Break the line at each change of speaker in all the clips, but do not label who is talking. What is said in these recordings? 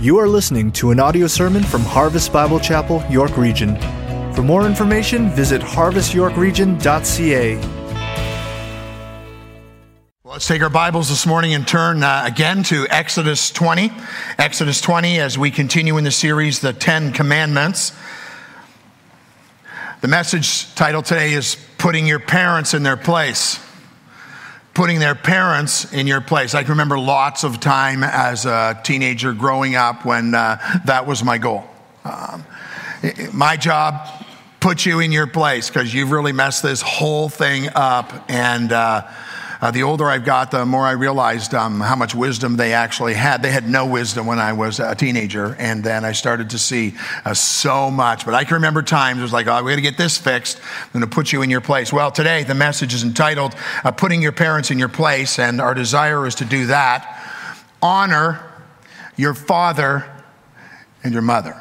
You are listening to an audio sermon from Harvest Bible Chapel, York Region. For more information, visit harvestyorkregion.ca.
Let's take our Bibles this morning and turn uh, again to Exodus 20. Exodus 20, as we continue in the series, The Ten Commandments. The message title today is Putting Your Parents in Their Place putting their parents in your place. I can remember lots of time as a teenager growing up when uh, that was my goal. Um, my job, put you in your place because you've really messed this whole thing up. And uh, uh, the older I've got, the more I realized um, how much wisdom they actually had. They had no wisdom when I was a teenager, and then I started to see uh, so much. But I can remember times it was like, oh, we got to get this fixed. I'm going to put you in your place. Well, today the message is entitled uh, "Putting Your Parents in Your Place," and our desire is to do that. Honor your father and your mother.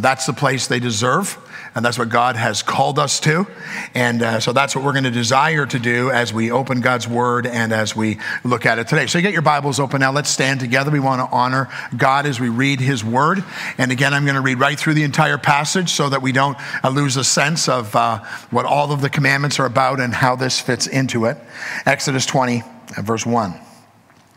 that's the place they deserve. And that's what God has called us to. And uh, so that's what we're going to desire to do as we open God's word and as we look at it today. So you get your Bibles open now. Let's stand together. We want to honor God as we read his word. And again, I'm going to read right through the entire passage so that we don't uh, lose a sense of uh, what all of the commandments are about and how this fits into it. Exodus 20, uh, verse 1.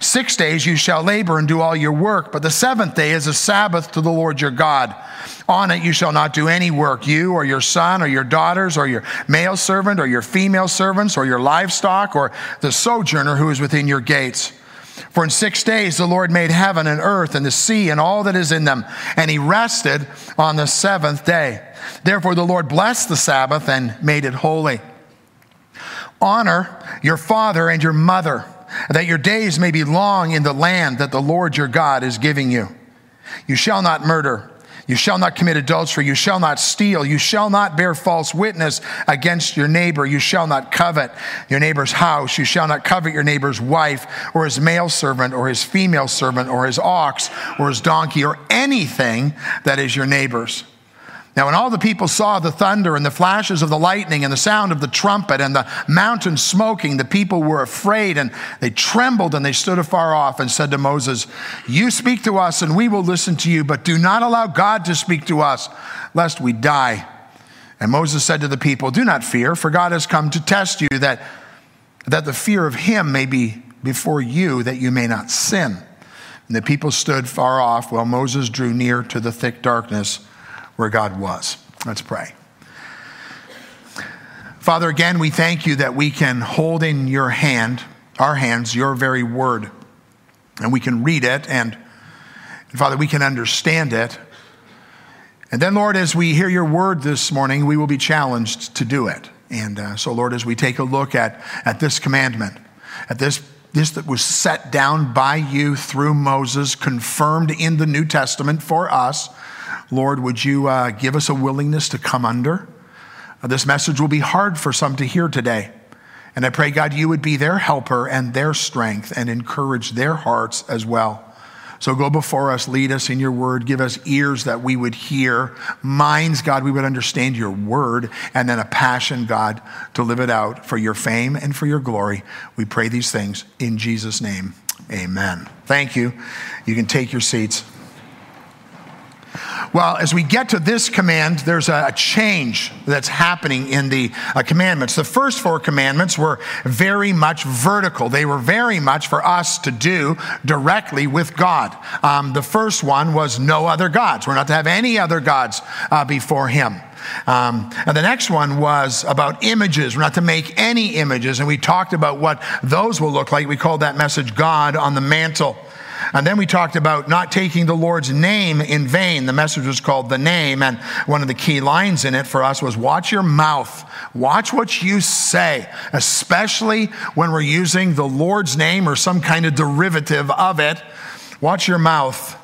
Six days you shall labor and do all your work, but the seventh day is a Sabbath to the Lord your God. On it you shall not do any work, you or your son or your daughters or your male servant or your female servants or your livestock or the sojourner who is within your gates. For in six days the Lord made heaven and earth and the sea and all that is in them, and he rested on the seventh day. Therefore the Lord blessed the Sabbath and made it holy. Honor your father and your mother that your days may be long in the land that the Lord your God is giving you. You shall not murder. You shall not commit adultery. You shall not steal. You shall not bear false witness against your neighbor. You shall not covet your neighbor's house. You shall not covet your neighbor's wife or his male servant or his female servant or his ox or his donkey or anything that is your neighbor's. Now, when all the people saw the thunder and the flashes of the lightning and the sound of the trumpet and the mountain smoking, the people were afraid and they trembled and they stood afar off and said to Moses, You speak to us and we will listen to you, but do not allow God to speak to us, lest we die. And Moses said to the people, Do not fear, for God has come to test you that, that the fear of him may be before you, that you may not sin. And the people stood far off while Moses drew near to the thick darkness where God was. Let's pray. Father, again, we thank you that we can hold in your hand, our hands, your very word, and we can read it, and, and Father, we can understand it. And then, Lord, as we hear your word this morning, we will be challenged to do it. And uh, so, Lord, as we take a look at, at this commandment, at this, this that was set down by you through Moses, confirmed in the New Testament for us, Lord, would you uh, give us a willingness to come under? Uh, this message will be hard for some to hear today. And I pray, God, you would be their helper and their strength and encourage their hearts as well. So go before us, lead us in your word, give us ears that we would hear, minds, God, we would understand your word, and then a passion, God, to live it out for your fame and for your glory. We pray these things in Jesus' name. Amen. Thank you. You can take your seats. Well, as we get to this command, there's a change that's happening in the uh, commandments. The first four commandments were very much vertical. They were very much for us to do directly with God. Um, the first one was no other gods. We're not to have any other gods uh, before Him. Um, and the next one was about images. We're not to make any images. And we talked about what those will look like. We called that message God on the mantle. And then we talked about not taking the Lord's name in vain. The message was called The Name. And one of the key lines in it for us was watch your mouth. Watch what you say, especially when we're using the Lord's name or some kind of derivative of it. Watch your mouth.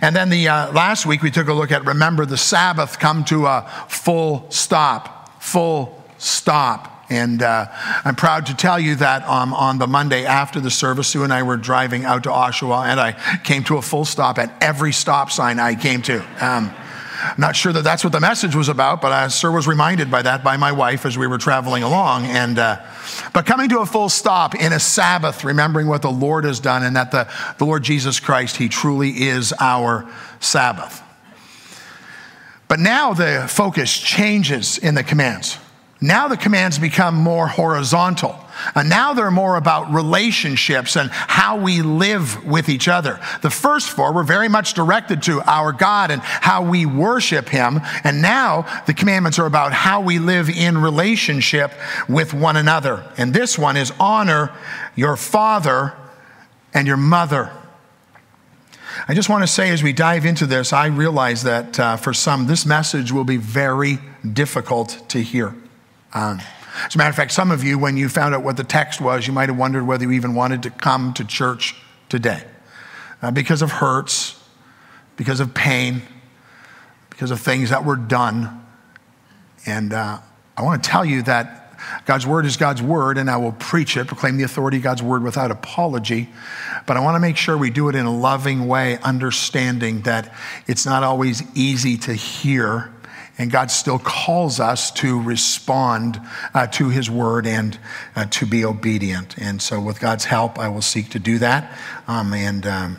And then the uh, last week we took a look at remember the Sabbath come to a full stop. Full stop. And uh, I'm proud to tell you that um, on the Monday after the service, Sue and I were driving out to Oshawa, and I came to a full stop at every stop sign I came to. Um, not sure that that's what the message was about, but I sure was reminded by that by my wife as we were traveling along. And uh, but coming to a full stop in a Sabbath, remembering what the Lord has done, and that the, the Lord Jesus Christ, He truly is our Sabbath. But now the focus changes in the commands. Now the commands become more horizontal. And now they're more about relationships and how we live with each other. The first four were very much directed to our God and how we worship Him. And now the commandments are about how we live in relationship with one another. And this one is honor your father and your mother. I just want to say as we dive into this, I realize that uh, for some, this message will be very difficult to hear. Um, as a matter of fact, some of you, when you found out what the text was, you might have wondered whether you even wanted to come to church today uh, because of hurts, because of pain, because of things that were done. And uh, I want to tell you that God's word is God's word, and I will preach it, proclaim the authority of God's word without apology. But I want to make sure we do it in a loving way, understanding that it's not always easy to hear and God still calls us to respond uh, to His word and uh, to be obedient. And so, with God's help, I will seek to do that um, and um,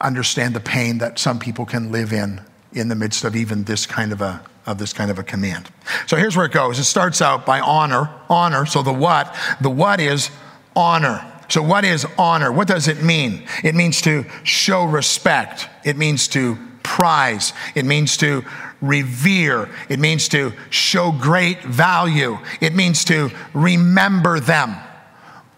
understand the pain that some people can live in in the midst of even this kind of a of this kind of a command. So here's where it goes. It starts out by honor, honor. So the what? The what is honor. So what is honor? What does it mean? It means to show respect. It means to prize. It means to revere. It means to show great value. It means to remember them.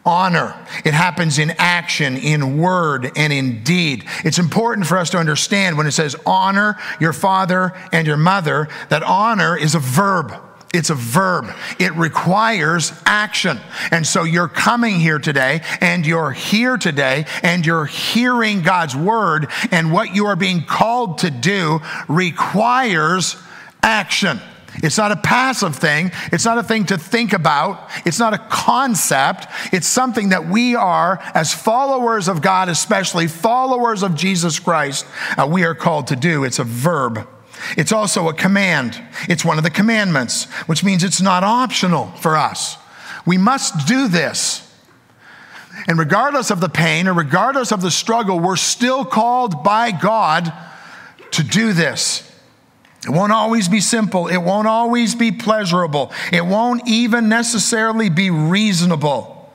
Honor. It happens in action, in word, and in deed. It's important for us to understand when it says honor your father and your mother, that honor is a verb. It's a verb. It requires action. And so you're coming here today and you're here today and you're hearing God's word and what you are being called to do requires action. It's not a passive thing. It's not a thing to think about. It's not a concept. It's something that we are, as followers of God, especially followers of Jesus Christ, uh, we are called to do. It's a verb. It's also a command. It's one of the commandments, which means it's not optional for us. We must do this. And regardless of the pain or regardless of the struggle, we're still called by God to do this. It won't always be simple. It won't always be pleasurable. It won't even necessarily be reasonable.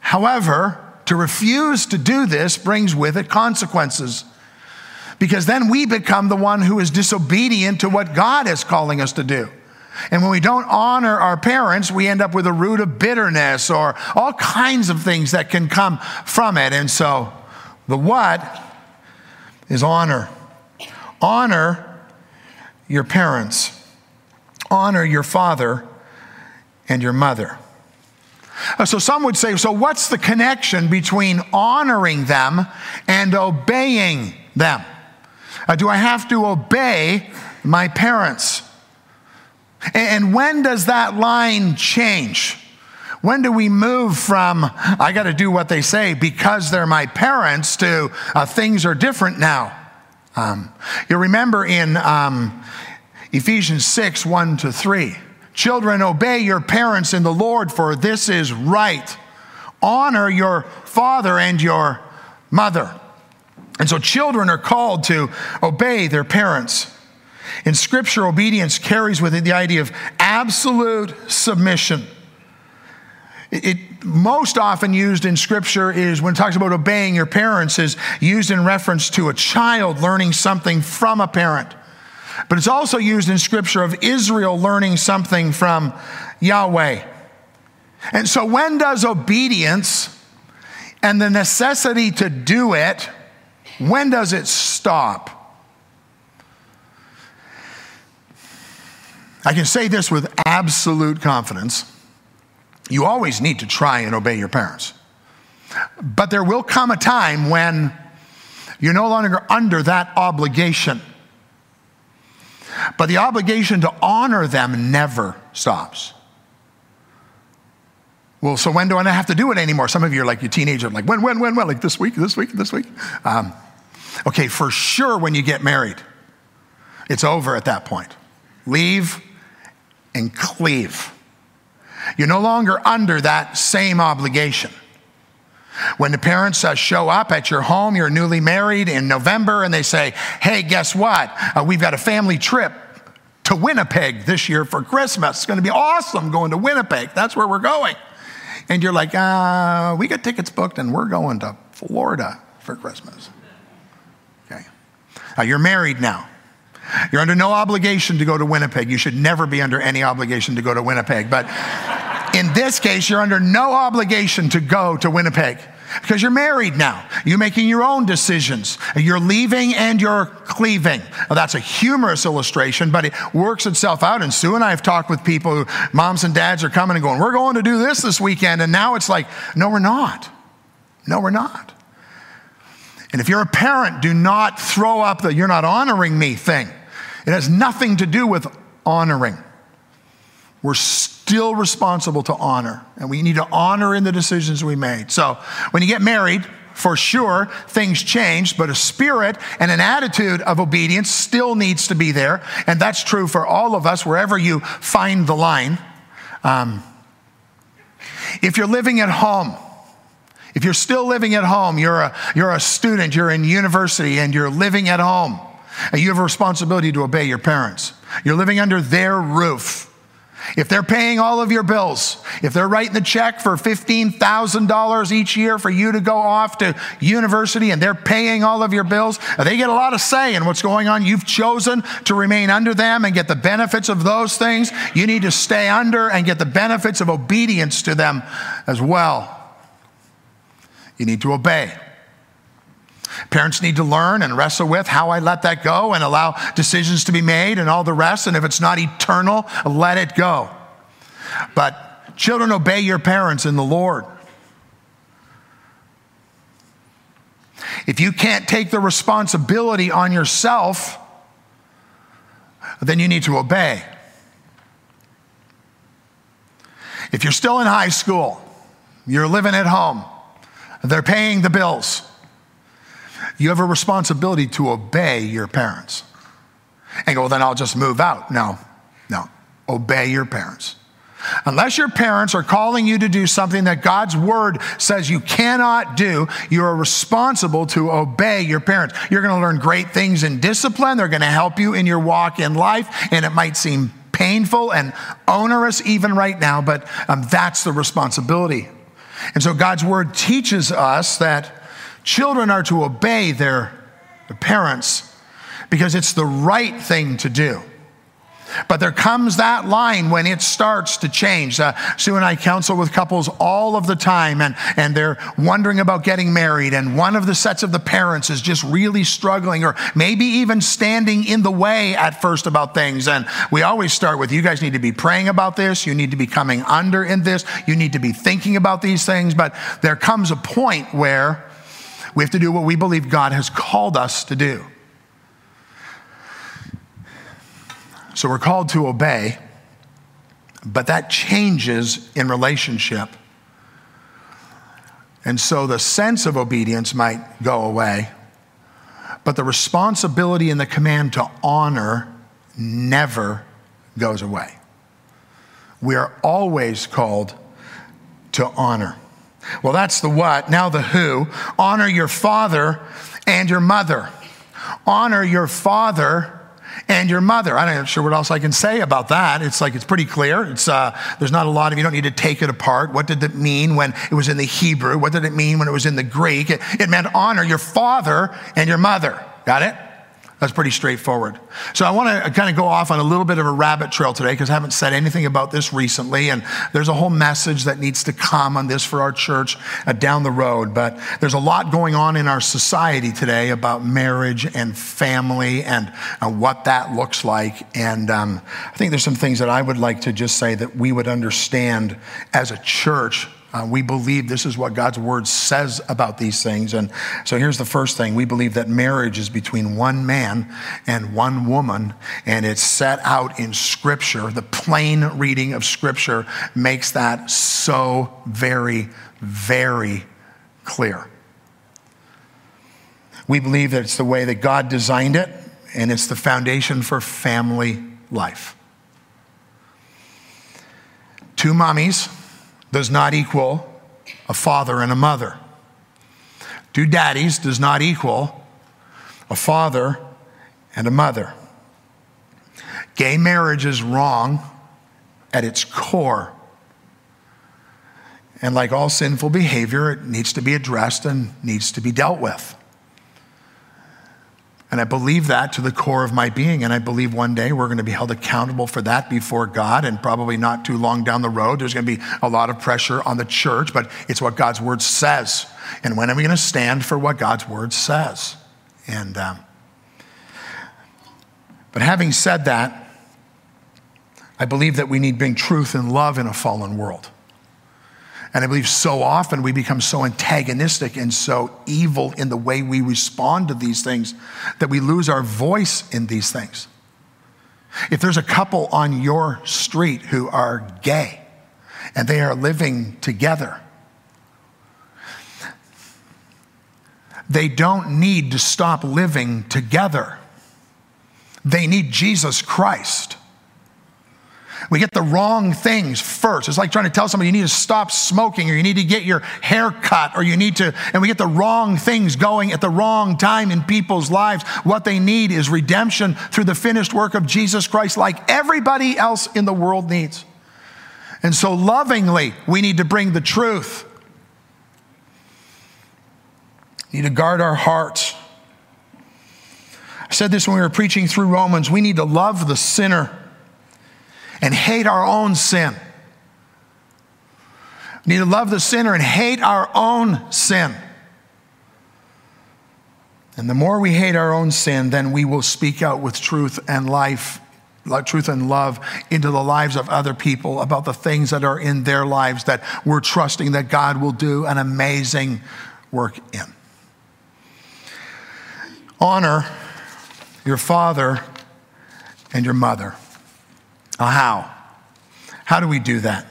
However, to refuse to do this brings with it consequences because then we become the one who is disobedient to what God is calling us to do. And when we don't honor our parents, we end up with a root of bitterness or all kinds of things that can come from it. And so the what is honor. Honor your parents, honor your father and your mother. Uh, so some would say, so what's the connection between honoring them and obeying them? Uh, do I have to obey my parents? And when does that line change? When do we move from, I got to do what they say because they're my parents, to uh, things are different now? Um, you remember in um, Ephesians 6 1 to 3. Children, obey your parents in the Lord, for this is right. Honor your father and your mother. And so children are called to obey their parents. In Scripture, obedience carries with it the idea of absolute submission. It, it, most often used in Scripture is when it talks about obeying your parents, is used in reference to a child learning something from a parent. But it's also used in Scripture of Israel learning something from Yahweh. And so, when does obedience And the necessity to do it, when does it stop? I can say this with absolute confidence. You always need to try and obey your parents. But there will come a time when you're no longer under that obligation. But the obligation to honor them never stops. Well, so when do I not have to do it anymore? Some of you are like, you teenager, like, when, when, when, when? Like this week, this week, this week? Um, okay, for sure when you get married, it's over at that point. Leave and cleave. You're no longer under that same obligation. When the parents uh, show up at your home, you're newly married in November, and they say, Hey, guess what? Uh, we've got a family trip to Winnipeg this year for Christmas. It's going to be awesome going to Winnipeg. That's where we're going. And you're like, uh, We got tickets booked, and we're going to Florida for Christmas. Okay. Uh, you're married now. You're under no obligation to go to Winnipeg. You should never be under any obligation to go to Winnipeg. But in this case, you're under no obligation to go to Winnipeg because you're married now. You're making your own decisions. You're leaving and you're cleaving. Now, that's a humorous illustration, but it works itself out. And Sue and I have talked with people, who, moms and dads are coming and going, We're going to do this this weekend. And now it's like, No, we're not. No, we're not. And if you're a parent, do not throw up the you're not honoring me thing. It has nothing to do with honoring. We're still responsible to honor, and we need to honor in the decisions we made. So when you get married, for sure, things change, but a spirit and an attitude of obedience still needs to be there. And that's true for all of us, wherever you find the line. Um, if you're living at home, if you're still living at home, you're a, you're a student, you're in university, and you're living at home, and you have a responsibility to obey your parents. You're living under their roof. If they're paying all of your bills, if they're writing the check for $15,000 each year for you to go off to university and they're paying all of your bills, they get a lot of say in what's going on. You've chosen to remain under them and get the benefits of those things. You need to stay under and get the benefits of obedience to them as well. You need to obey. Parents need to learn and wrestle with how I let that go and allow decisions to be made and all the rest. And if it's not eternal, let it go. But children, obey your parents in the Lord. If you can't take the responsibility on yourself, then you need to obey. If you're still in high school, you're living at home, they're paying the bills. You have a responsibility to obey your parents. And go, well, then I'll just move out. No, no. Obey your parents. Unless your parents are calling you to do something that God's word says you cannot do, you are responsible to obey your parents. You're going to learn great things in discipline. They're going to help you in your walk in life. And it might seem painful and onerous even right now, but um, that's the responsibility. And so God's word teaches us that children are to obey their, parents because it's the right thing to do. But there comes that line when it starts to change. Uh, Sue and I counsel with couples all of the time, and, and they're wondering about getting married, and one of the sets of the parents is just really struggling, or maybe even standing in the way at first about things. And we always start with you guys need to be praying about this, you need to be coming under in this, you need to be thinking about these things. But there comes a point where we have to do what we believe God has called us to do. So we're called to obey, but that changes in relationship. And so the sense of obedience might go away, but the responsibility and the command to honor never goes away. We are always called to honor. Well, that's the what. Now the who. Honor your father and your mother. Honor your father and your mother. I'm not sure what else I can say about that. It's like it's pretty clear. It's uh, there's not a lot of you don't need to take it apart. What did it mean when it was in the Hebrew? What did it mean when it was in the Greek? It, it meant honor your father and your mother. Got it? That's pretty straightforward. So I want to kind of go off on a little bit of a rabbit trail today because I haven't said anything about this recently. And there's a whole message that needs to come on this for our church uh, down the road. But there's a lot going on in our society today about marriage and family and uh, what that looks like. And um, I think there's some things that I would like to just say that we would understand as a church uh, we believe this is what God's word says about these things. And so here's the first thing we believe that marriage is between one man and one woman, and it's set out in Scripture. The plain reading of Scripture makes that so very, very clear. We believe that it's the way that God designed it, and it's the foundation for family life. Two mommies does not equal a father and a mother. Two daddies does not equal a father and a mother. Gay marriage is wrong at its core. And like all sinful behavior, it needs to be addressed and needs to be dealt with. And I believe that to the core of my being. And I believe one day we're going to be held accountable for that before God. And probably not too long down the road, there's going to be a lot of pressure on the church, but it's what God's word says. And when are we going to stand for what God's word says? And, um, but having said that, I believe that we need to bring truth and love in a fallen world. And I believe so often we become so antagonistic and so evil in the way we respond to these things that we lose our voice in these things. If there's a couple on your street who are gay and they are living together, they don't need to stop living together. They need Jesus Christ. We get the wrong things first. It's like trying to tell somebody you need to stop smoking or you need to get your hair cut or you need to, and we get the wrong things going at the wrong time in people's lives. What they need is redemption through the finished work of Jesus Christ, like everybody else in the world needs. And so, lovingly, we need to bring the truth. We need to guard our hearts. I said this when we were preaching through Romans. We need to love the sinner and hate our own sin. We need to love the sinner and hate our own sin. And the more we hate our own sin, then we will speak out with truth and life, truth and love into the lives of other people about the things that are in their lives that we're trusting that God will do an amazing work in. Honor your father and your mother. Now, how? How do we do that?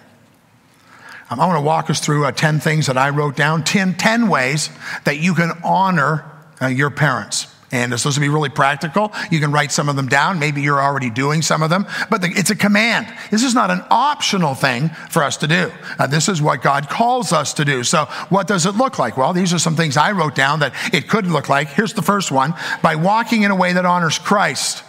Um, I want to walk us through uh, 10 things that I wrote down, 10, 10 ways that you can honor uh, your parents. And it's supposed to be really practical. You can write some of them down. Maybe you're already doing some of them, but the, it's a command. This is not an optional thing for us to do. Uh, this is what God calls us to do. So, what does it look like? Well, these are some things I wrote down that it could look like. Here's the first one by walking in a way that honors Christ.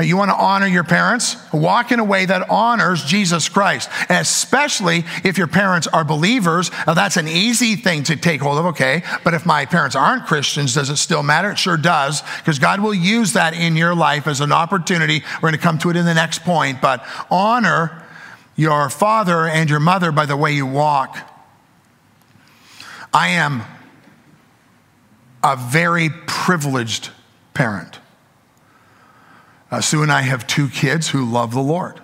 You want to honor your parents? Walk in a way that honors Jesus Christ, especially if your parents are believers. Now, that's an easy thing to take hold of, okay? But if my parents aren't Christians, does it still matter? It sure does, because God will use that in your life as an opportunity. We're going to come to it in the next point, but honor your father and your mother by the way you walk. I am a very privileged parent. Uh, Sue and I have two kids who love the Lord,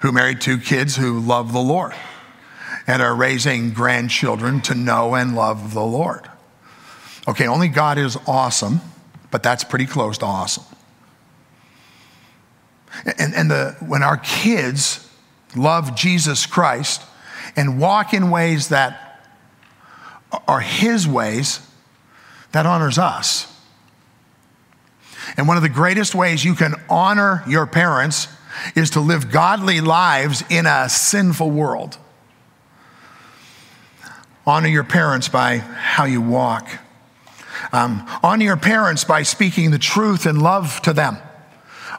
who married two kids who love the Lord, and are raising grandchildren to know and love the Lord. Okay, only God is awesome, but that's pretty close to awesome. And, and the, when our kids love Jesus Christ and walk in ways that are His ways, that honors us. And one of the greatest ways you can honor your parents is to live godly lives in a sinful world. Honor your parents by how you walk. Um, honor your parents by speaking the truth and love to them.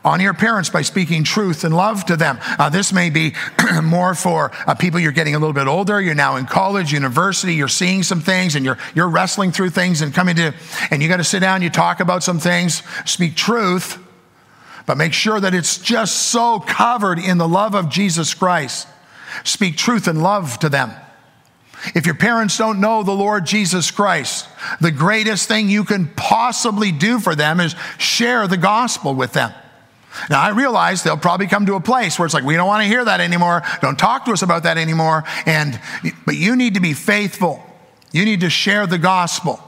Honor your parents by speaking truth and love to them. Uh, this may be more for uh, people you're getting a little bit older. You're now in college, university. You're seeing some things, and you're you're wrestling through things and coming to, and you got to sit down. You talk about some things. Speak truth, but make sure that it's just so covered in the love of Jesus Christ. Speak truth and love to them. If your parents don't know the Lord Jesus Christ, the greatest thing you can possibly do for them is share the gospel with them. Now, I realize they'll probably come to a place where it's like, we don't want to hear that anymore. Don't talk to us about that anymore. And, but you need to be faithful. You need to share the gospel.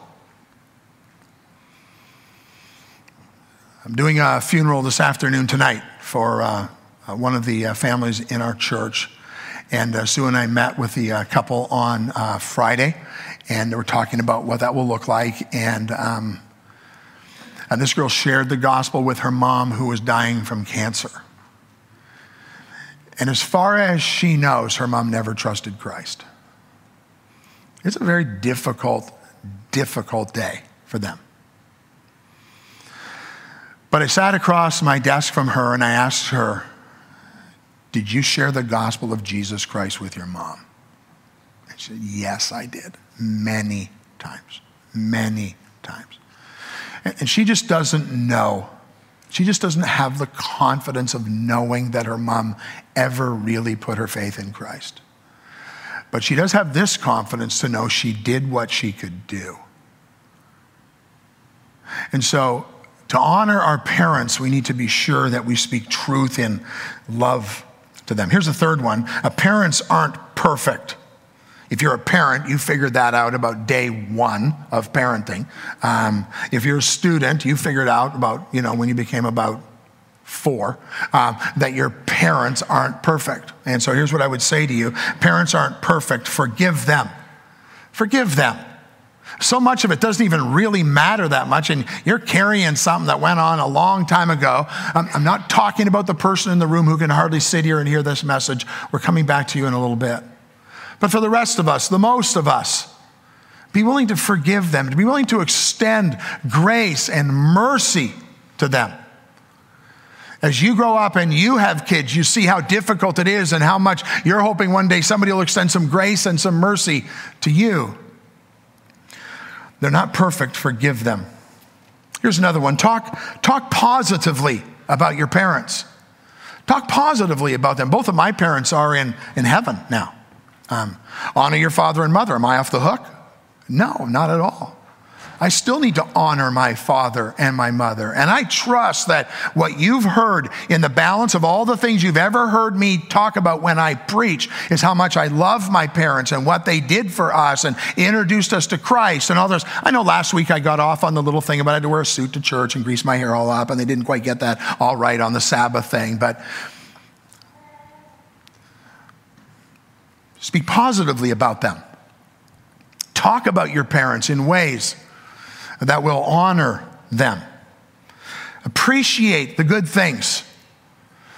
I'm doing a funeral this afternoon tonight for uh, uh one of the uh, families in our church. And uh, Sue and I met with the uh, couple on uh, Friday, and we're talking about what that will look like. And, um, and this girl shared the gospel with her mom, who was dying from cancer. And as far as she knows, her mom never trusted Christ. It's a very difficult, difficult day for them. But I sat across my desk from her and I asked her, did you share the gospel of Jesus Christ with your mom? And she said, Yes, I did. Many times. Many times. And she just doesn't know. She just doesn't have the confidence of knowing that her mom ever really put her faith in Christ. But she does have this confidence to know she did what she could do. And so, to honor our parents, we need to be sure that we speak truth in love to them. Here's the third one parents aren't perfect. If you're a parent, you figured that out about day one of parenting. Um, if you're a student, you figured out about, you know, when you became about four, uh, that your parents aren't perfect. And so here's what I would say to you parents aren't perfect. Forgive them. Forgive them. So much of it doesn't even really matter that much, and you're carrying something that went on a long time ago. I'm, I'm, not talking about the person in the room who can hardly sit here and hear this message. We're coming back to you in a little bit. But for the rest of us, the most of us, be willing to forgive them, to be willing to extend grace and mercy to them. As you grow up and you have kids, you see how difficult it is and how much you're hoping one day somebody will extend some grace and some mercy to you. They're not perfect, forgive them. Here's another one talk, talk positively about your parents. Talk positively about them. Both of my parents are in, in heaven now. Um, honor your father and mother. Am I off the hook? No, not at all. I still need to honor my father and my mother. And I trust that what you've heard in the balance of all the things you've ever heard me talk about when I preach is how much I love my parents and what they did for us and introduced us to Christ and all this. I know last week I got off on the little thing about I had to wear a suit to church and grease my hair all up, and they didn't quite get that all right on the Sabbath thing. But speak positively about them. Talk about your parents in ways that will honor them. Appreciate the good things,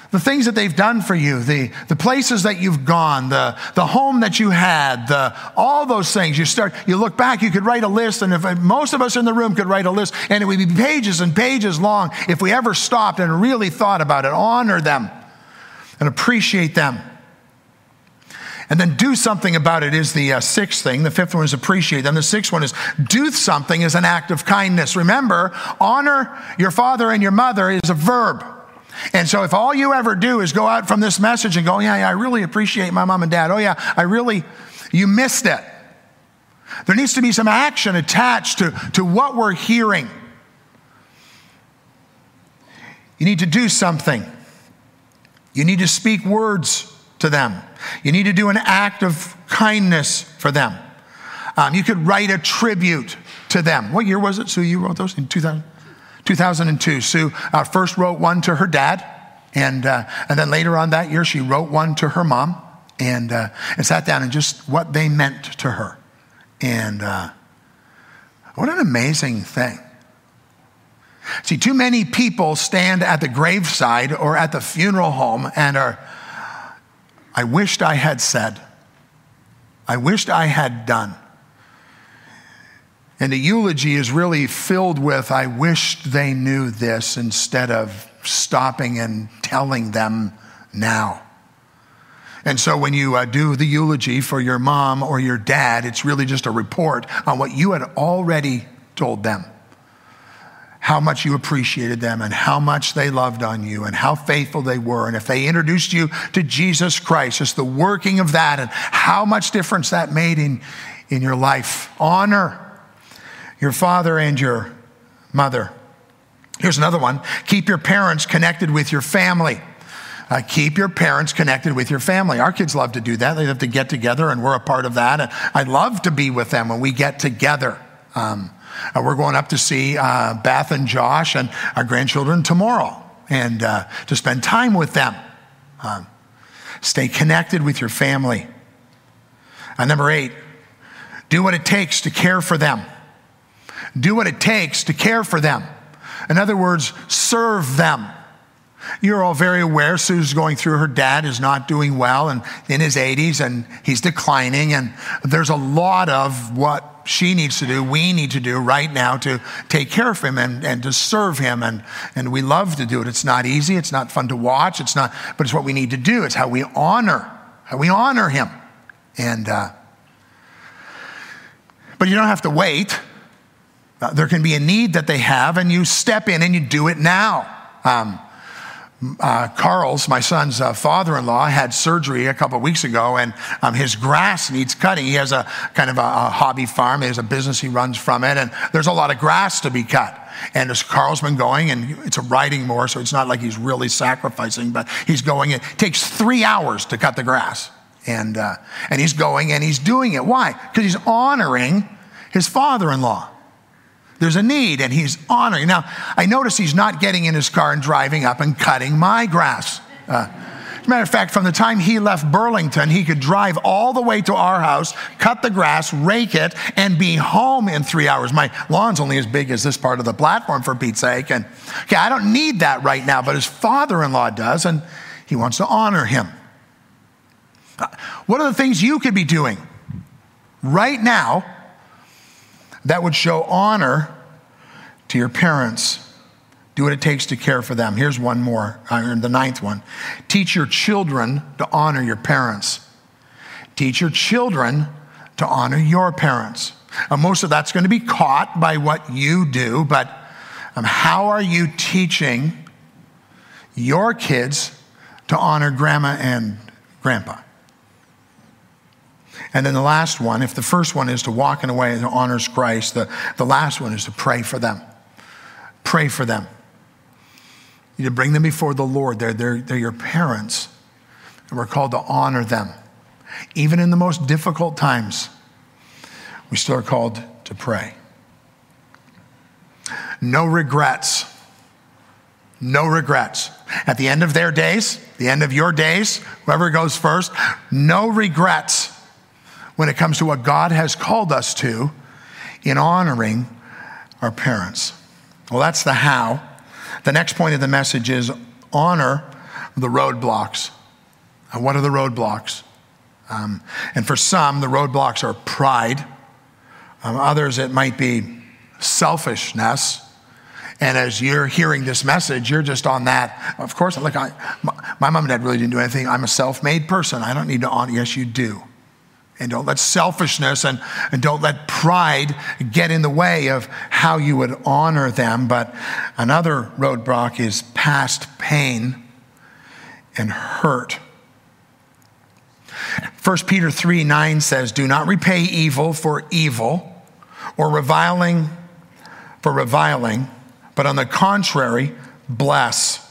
the things that they've done for you, the, the places that you've gone, the, the home that you had, the, all those things. You start, you look back, you could write a list, and if most of us in the room could write a list, and it would be pages and pages long if we ever stopped and really thought about it. Honor them and appreciate them. And then do something about it is the uh, sixth thing. The fifth one is appreciate them. The sixth one is do something as an act of kindness. Remember, honor your father and your mother is a verb. And so if all you ever do is go out from this message and go, yeah, yeah, I really appreciate my mom and dad. Oh, yeah, I really, you missed it. There needs to be some action attached to, to what we're hearing. You need to do something. You need to speak words to them. You need to do an act of kindness for them. Um, you could write a tribute to them. What year was it, Sue? You wrote those in 2000, 2002. Sue uh, first wrote one to her dad, and, uh, and then later on that year, she wrote one to her mom and, uh, and sat down and just what they meant to her. And uh, what an amazing thing. See, too many people stand at the graveside or at the funeral home and are I wished I had said. I wished I had done. And the eulogy is really filled with, I wished they knew this instead of stopping and telling them now. And so when you uh, do the eulogy for your mom or your dad, it's really just a report on what you had already told them. How much you appreciated them and how much they loved on you and how faithful they were. And if they introduced you to Jesus Christ, just the working of that and how much difference that made in, in your life. Honor your father and your mother. Here's another one keep your parents connected with your family. Uh, keep your parents connected with your family. Our kids love to do that. They love to get together, and we're a part of that. And I love to be with them when we get together. Um, uh, we're going up to see uh, Beth and Josh and our grandchildren tomorrow and uh, to spend time with them. Um, stay connected with your family. Uh, number eight, do what it takes to care for them. Do what it takes to care for them. In other words, serve them. You're all very aware Sue's going through her dad is not doing well and in his 80s and he's declining. And there's a lot of what she needs to do, we need to do right now to take care of him and, and to serve him. And, and we love to do it. It's not easy. It's not fun to watch. It's not, but it's what we need to do. It's how we honor, how we honor him. And, uh, but you don't have to wait. Uh, there can be a need that they have, and you step in and you do it now. Um, uh, Carl's, my son's uh, father in law, had surgery a couple of weeks ago, and um, his grass needs cutting. He has a kind of a, a, hobby farm, he has a business he runs from it, and there's a lot of grass to be cut. And as Carl's been going, and it's a riding mower, so it's not like he's really sacrificing, but he's going. It takes three hours to cut the grass. And, uh, and he's going and he's doing it. Why? Because he's honoring his father in law. There's a need, and he's honoring. Now, I notice he's not getting in his car and driving up and cutting my grass. Uh, as a matter of fact, from the time he left Burlington, he could drive all the way to our house, cut the grass, rake it, and be home in three hours. My lawn's only as big as this part of the platform, for Pete's sake. And okay, I don't need that right now, but his father in law does, and he wants to honor him. Uh, what are the things you could be doing right now that would show honor to your parents. Do what it takes to care for them. Here's one more, uh, the ninth one. Teach your children to honor your parents. Teach your children to honor your parents. Most of that's going to be caught by what you do, but um, how are you teaching your kids to honor grandma and grandpa? And then the last one, if the first one is to walk in a way that honors Christ, the, the last one is to pray for them. Pray for them. You bring them before the Lord. They're, they're, they're your parents, and we're called to honor them. Even in the most difficult times, we still are called to pray. No regrets. No regrets. At the end of their days, the end of your days, whoever goes first, no regrets when it comes to what God has called us to in honoring our parents. Well, that's the how. The next point of the message is honor the roadblocks. And what are the roadblocks? Um, and for some, the roadblocks are pride. Um, others, it might be selfishness. And as you're hearing this message, you're just on that. Of course, look, I, my, my mom and dad really didn't do anything. I'm a self made person. I don't need to honor. Yes, you do. And don't let selfishness and, and don't let pride get in the way of how you would honor them. But another roadblock is past pain and hurt. 1 Peter 3 9 says, Do not repay evil for evil or reviling for reviling, but on the contrary, bless.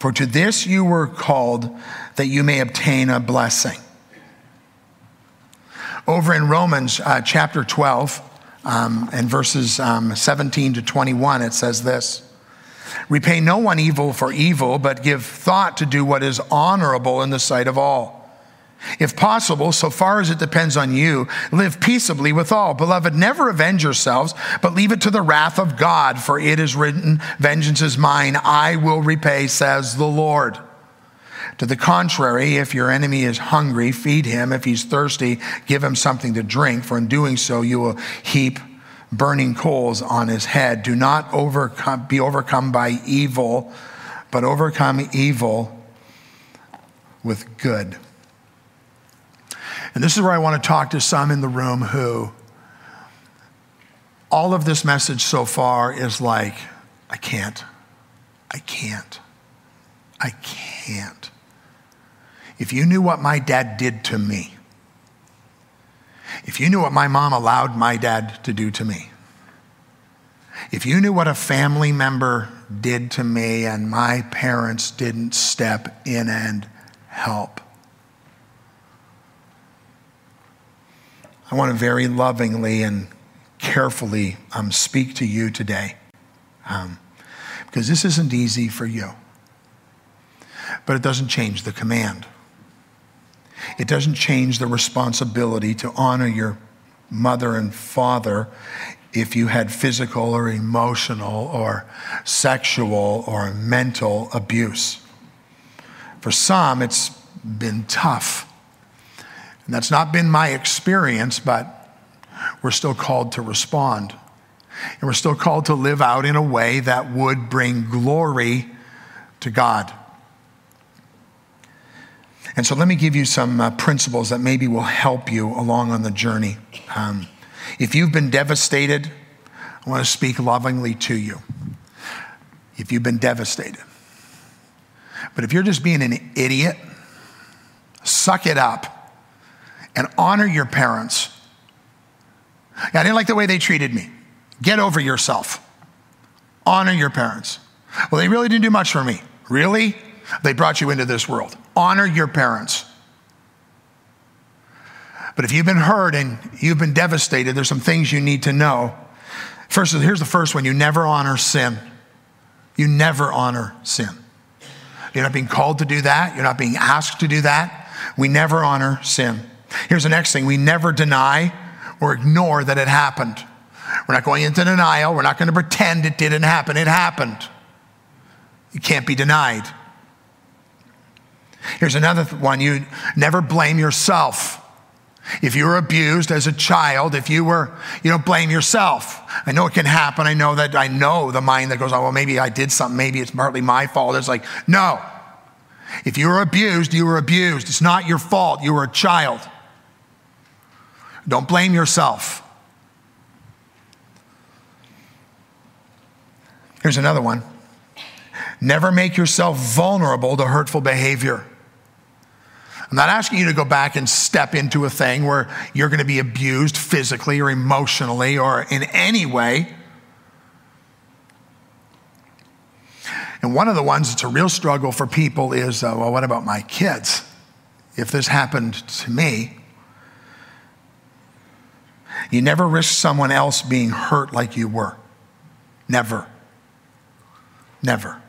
For to this you were called that you may obtain a blessing. Over in Romans uh, chapter 12 um, and verses um, 17 to 21, it says this Repay no one evil for evil, but give thought to do what is honorable in the sight of all. If possible, so far as it depends on you, live peaceably with all. Beloved, never avenge yourselves, but leave it to the wrath of God, for it is written, Vengeance is mine, I will repay, says the Lord. To the contrary, if your enemy is hungry, feed him. If he's thirsty, give him something to drink, for in doing so, you will heap burning coals on his head. Do not overcome, be overcome by evil, but overcome evil with good. And this is where I want to talk to some in the room who all of this message so far is like, I can't. I can't. I can't. If you knew what my dad did to me, if you knew what my mom allowed my dad to do to me, if you knew what a family member did to me and my parents didn't step in and help, I want to very lovingly and carefully um, speak to you today um, because this isn't easy for you. But it doesn't change the command. It doesn't change the responsibility to honor your mother and father if you had physical or emotional or sexual or mental abuse. For some, it's been tough. And that's not been my experience, but we're still called to respond. And we're still called to live out in a way that would bring glory to God. And so let me give you some uh, principles that maybe will help you along on the journey. Um, if you've been devastated, I want to speak lovingly to you. If you've been devastated, but if you're just being an idiot, suck it up and honor your parents. Yeah, I didn't like the way they treated me. Get over yourself. Honor your parents. Well, they really didn't do much for me. Really? They brought you into this world. Honor your parents. But if you've been hurt and you've been devastated, there's some things you need to know. First, here's the first one you never honor sin. You never honor sin. You're not being called to do that. You're not being asked to do that. We never honor sin. Here's the next thing we never deny or ignore that it happened. We're not going into denial. We're not going to pretend it didn't happen. It happened. It can't be denied. Here's another one you never blame yourself. If you were abused as a child, if you were, you don't blame yourself. I know it can happen. I know that I know the mind that goes, oh, well, maybe I did something. Maybe it's partly my fault. It's like, no. If you were abused, you were abused. It's not your fault. You were a child. Don't blame yourself. Here's another one. Never make yourself vulnerable to hurtful behavior. I'm not asking you to go back and step into a thing where you're going to be abused physically or emotionally or in any way. And one of the ones that's a real struggle for people is uh, well, what about my kids? If this happened to me, you never risk someone else being hurt like you were. Never. Never.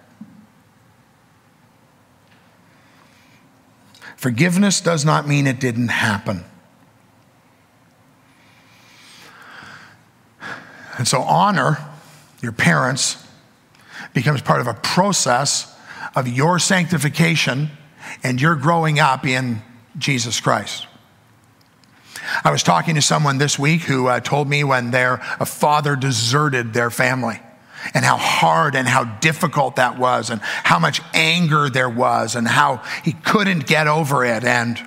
Forgiveness does not mean it didn't happen. And so, honor your parents becomes part of a process of your sanctification and your growing up in Jesus Christ. I was talking to someone this week who uh, told me when their a father deserted their family and how hard and how difficult that was and how much anger there was and how he couldn't get over it and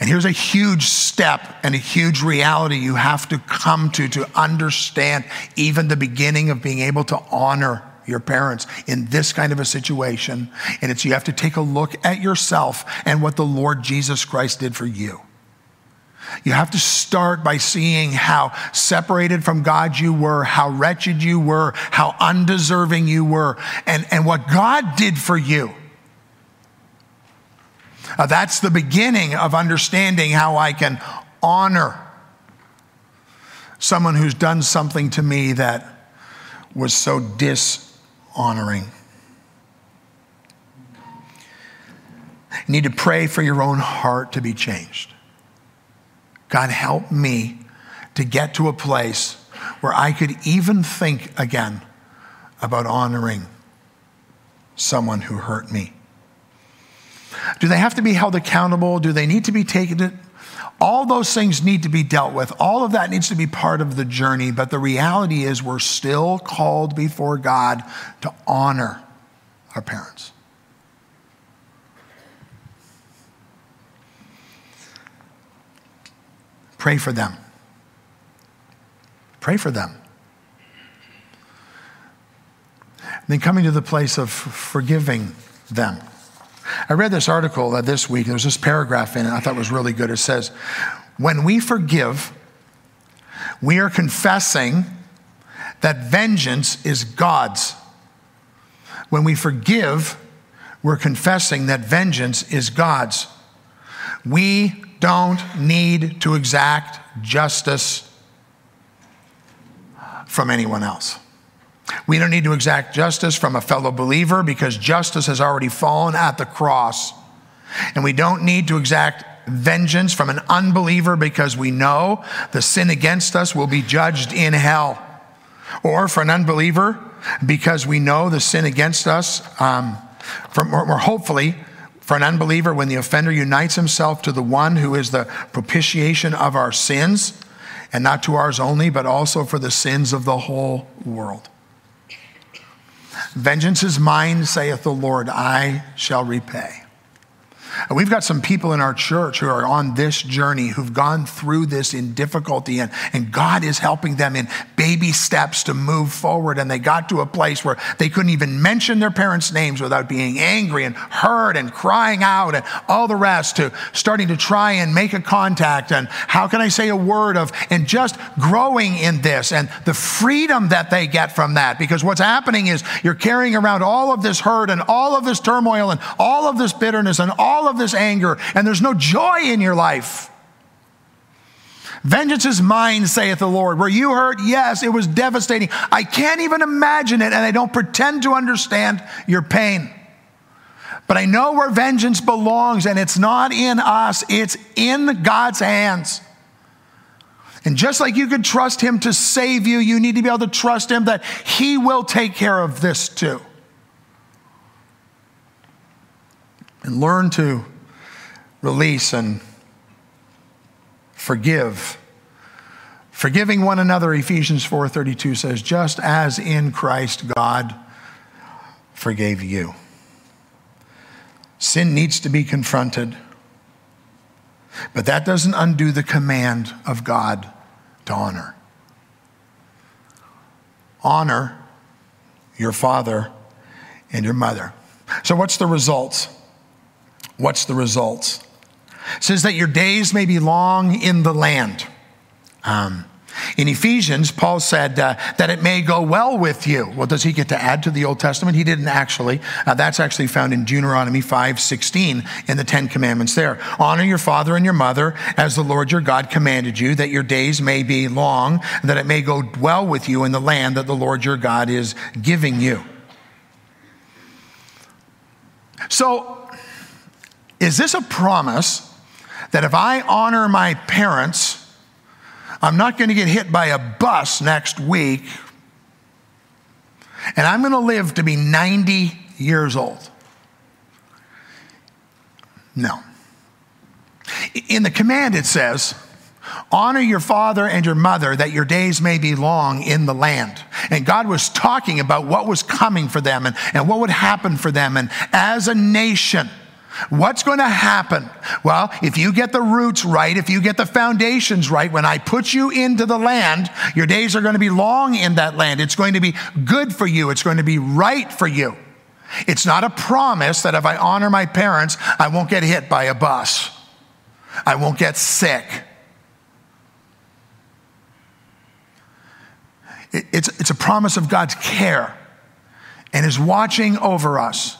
and here's a huge step and a huge reality you have to come to to understand even the beginning of being able to honor your parents in this kind of a situation. And it's you have to take a look at yourself and what the Lord Jesus Christ did for you. You have to start by seeing how separated from God you were, how wretched you were, how undeserving you were, and, and what God did for you. Uh, that's the beginning of understanding how I can honor someone who's done something to me that was so dishonoring. You need to pray for your own heart to be changed. God, help me to get to a place where I could even think again about honoring someone who hurt me. Do they have to be held accountable? Do they need to be taken? All those things need to be dealt with. All of that needs to be part of the journey. But the reality is, we're still called before God to honor our parents. Pray for them. Pray for them. then coming to the place of forgiving them. I read this article uh, this week. There's this paragraph in it I thought was really good. It says, When we forgive, we are confessing that vengeance is God's. When we forgive, we're confessing that vengeance is God's. We don't need to exact justice from anyone else. We don't need to exact justice from a fellow believer because justice has already fallen at the cross. And we don't need to exact vengeance from an unbeliever because we know the sin against us will be judged in hell. Or for an unbeliever because we know the sin against us, um, from, or hopefully for an unbeliever when the offender unites himself to the one who is the propitiation of our sins, and not to ours only, but also for the sins of the whole world. Vengeance is mine, saith the Lord, I shall repay. And we've got some people in our church who are on this journey, who've gone through this in difficulty, and, and God is helping them in baby steps to move forward. And they got to a place where they couldn't even mention their parents' names without being angry and hurt and crying out and all the rest, to starting to try and make a contact. And how can I say a word of, and just growing in this and the freedom that they get from that. Because what's happening is you're carrying around all of this hurt and all of this turmoil and all of this bitterness and all of this anger, and there's no joy in your life. Vengeance is mine, saith the Lord. Were you hurt? Yes, it was devastating. I can't even imagine it, and I don't pretend to understand your pain. But I know where vengeance belongs, and it's not in us, it's in God's hands. And just like you could trust Him to save you, you need to be able to trust Him that He will take care of this too. And learn to release and forgive. Forgiving one another, Ephesians 4:32 says, just as in Christ God forgave you. Sin needs to be confronted. But that doesn't undo the command of God to honor. Honor your father and your mother. So, what's the results? What's the result? It says that your days may be long in the land. Um, in Ephesians, Paul said uh, that it may go well with you. Well, does he get to add to the Old Testament? He didn't actually. Uh, that's actually found in Deuteronomy 5 16 in the Ten Commandments there. Honor your father and your mother as the Lord your God commanded you, that your days may be long, that it may go well with you in the land that the Lord your God is giving you. So, is this a promise that if I honor my parents, I'm not going to get hit by a bus next week and I'm going to live to be 90 years old? No. In the command, it says, Honor your father and your mother that your days may be long in the land. And God was talking about what was coming for them and, and what would happen for them. And as a nation, What's going to happen? Well, if you get the roots right, if you get the foundations right, when I put you into the land, your days are going to be long in that land. It's going to be good for you. It's going to be right for you. It's not a promise that if I honor my parents, I won't get hit by a bus. I won't get sick. It's, it's a promise of God's care and His watching over us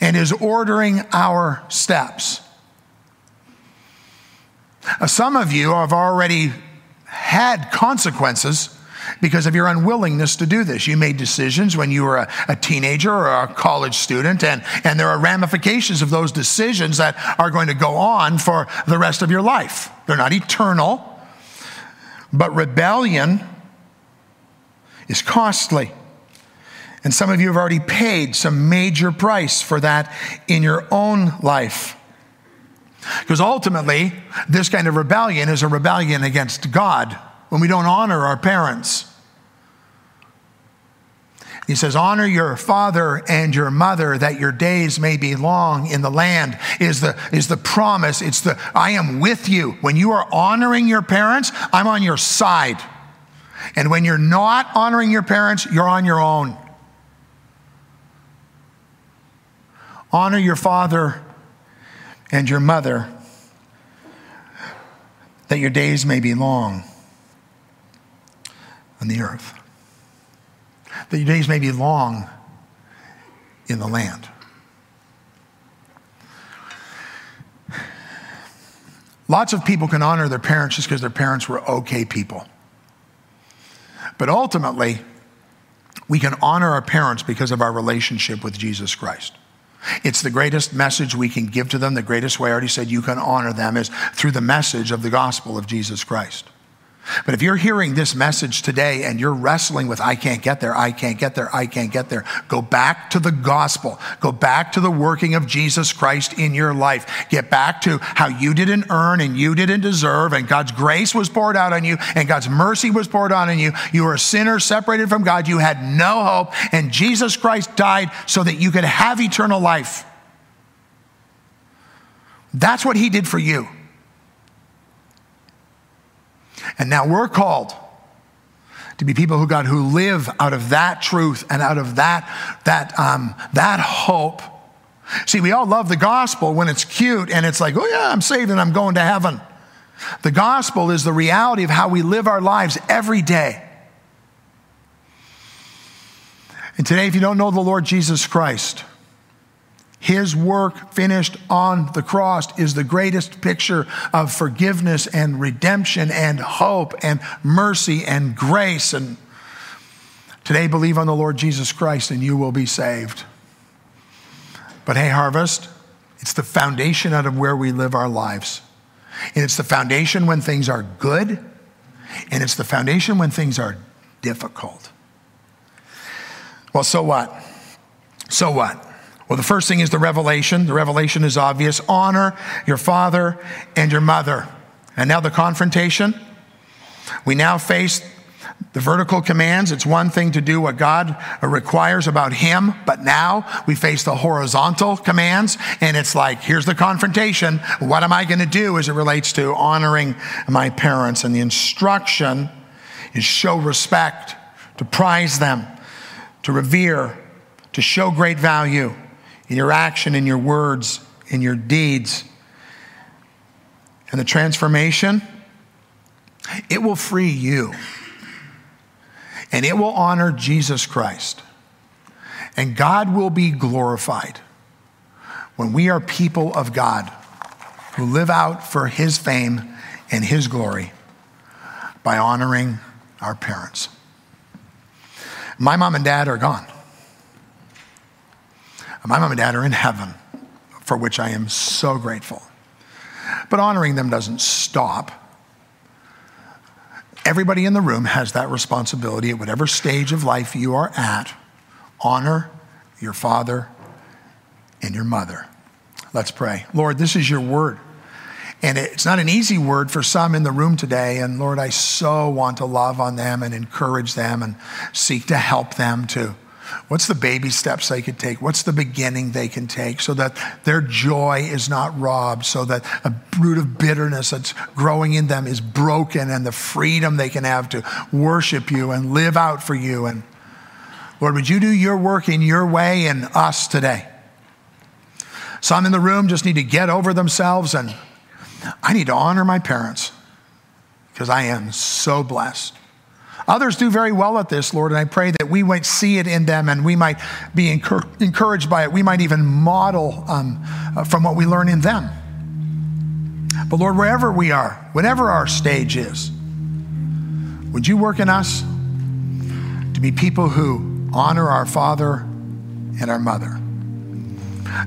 and is ordering our steps. Uh, some of you have already had consequences because of your unwillingness to do this. You made decisions when you were a, a, teenager or a college student, and, and there are ramifications of those decisions that are going to go on for the rest of your life. They're not eternal, but rebellion is costly. And some of you have already paid some major price for that in your own life. Because ultimately, this kind of rebellion is a rebellion against God when we don't honor our parents. He says, Honor your father and your mother that your days may be long in the land, is the, is the promise. It's the, I am with you. When you are honoring your parents, I'm on your side. And when you're not honoring your parents, you're on your own. Honor your father and your mother that your days may be long on the earth that your days may be long in the land. Lots of people can honor their parents just because their parents were okay people. But ultimately, we can honor our parents because of our relationship with Jesus Christ. It's the greatest message we can give to them. The greatest way I already said you can honor them is through the message of the gospel of Jesus Christ. But if you're hearing this message today and you're wrestling with, I can't get there, I can't get there, I can't get there, go back to the gospel. Go back to the working of Jesus Christ in your life. Get back to how you didn't earn and you didn't deserve, and God's grace was poured out on you, and God's mercy was poured out on you. You were a sinner separated from God. You had no hope, and Jesus Christ died so that you could have eternal life. That's what He did for you. And now we're called to be people who God who live out of that truth and out of that that um, that hope. See, we all love the gospel when it's cute and it's like, oh yeah, I'm saved and I'm going to heaven. The gospel is the reality of how we live our lives every day. And today, if you don't know the Lord Jesus Christ, his work finished on the cross is the greatest picture of forgiveness and redemption and hope and mercy and grace. And today, believe on the Lord Jesus Christ and you will be saved. But hey, Harvest, it's the foundation out of where we live our lives. And it's the foundation when things are good, and it's the foundation when things are difficult. Well, so what? So what? Well, the first thing is the revelation. The revelation is obvious honor your father and your mother. And now the confrontation. We now face the vertical commands. It's one thing to do what God requires about Him, but now we face the horizontal commands, and it's like, here's the confrontation. What am I going to do as it relates to honoring my parents? And the instruction is show respect, to prize them, to revere, to show great value in your action, in your words, in your deeds. And the transformation, it will free you. And it will honor Jesus Christ. And God will be glorified when we are people of God who live out for His fame and His glory by honoring our parents. My mom and dad are gone. My mom and dad are in heaven, for which I am so grateful. But honoring them doesn't stop. Everybody in the room has that responsibility at whatever stage of life you are at. Honor your father and your mother. Let's pray. Lord, this is your word. And it's not an easy word for some in the room today. And Lord, I so want to love on them and encourage them and seek to help them to What's the baby steps they could take? What's the beginning they can take so that their joy is not robbed, so that a root of bitterness that's growing in them is broken and the freedom they can have to worship you and live out for you. And Lord, would you do your work in your way in us today? Some in the room just need to get over themselves and I need to honor my parents because I am so blessed. Others do very well at this, Lord, and I pray that we might see it in them and we might be encouraged by it. We might even model um, uh, from what we learn in them. But Lord, wherever we are, whatever our stage is, would you work in us to be people who honor our father and our mother?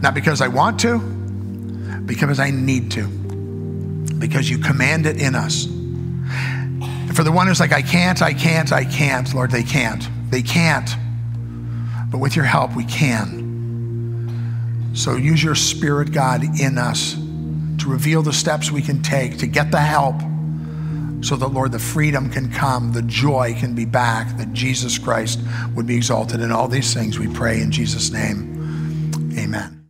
Not because I want to, because I need to, because you command it in us. For the one who's like, I can't, I can't, I can't, Lord, they can't. They can't. But with your help, we can. So use your Spirit, God, in us to reveal the steps we can take to get the help so that, Lord, the freedom can come, the joy can be back, that Jesus Christ would be exalted. In all these things we pray in Jesus' name. Amen.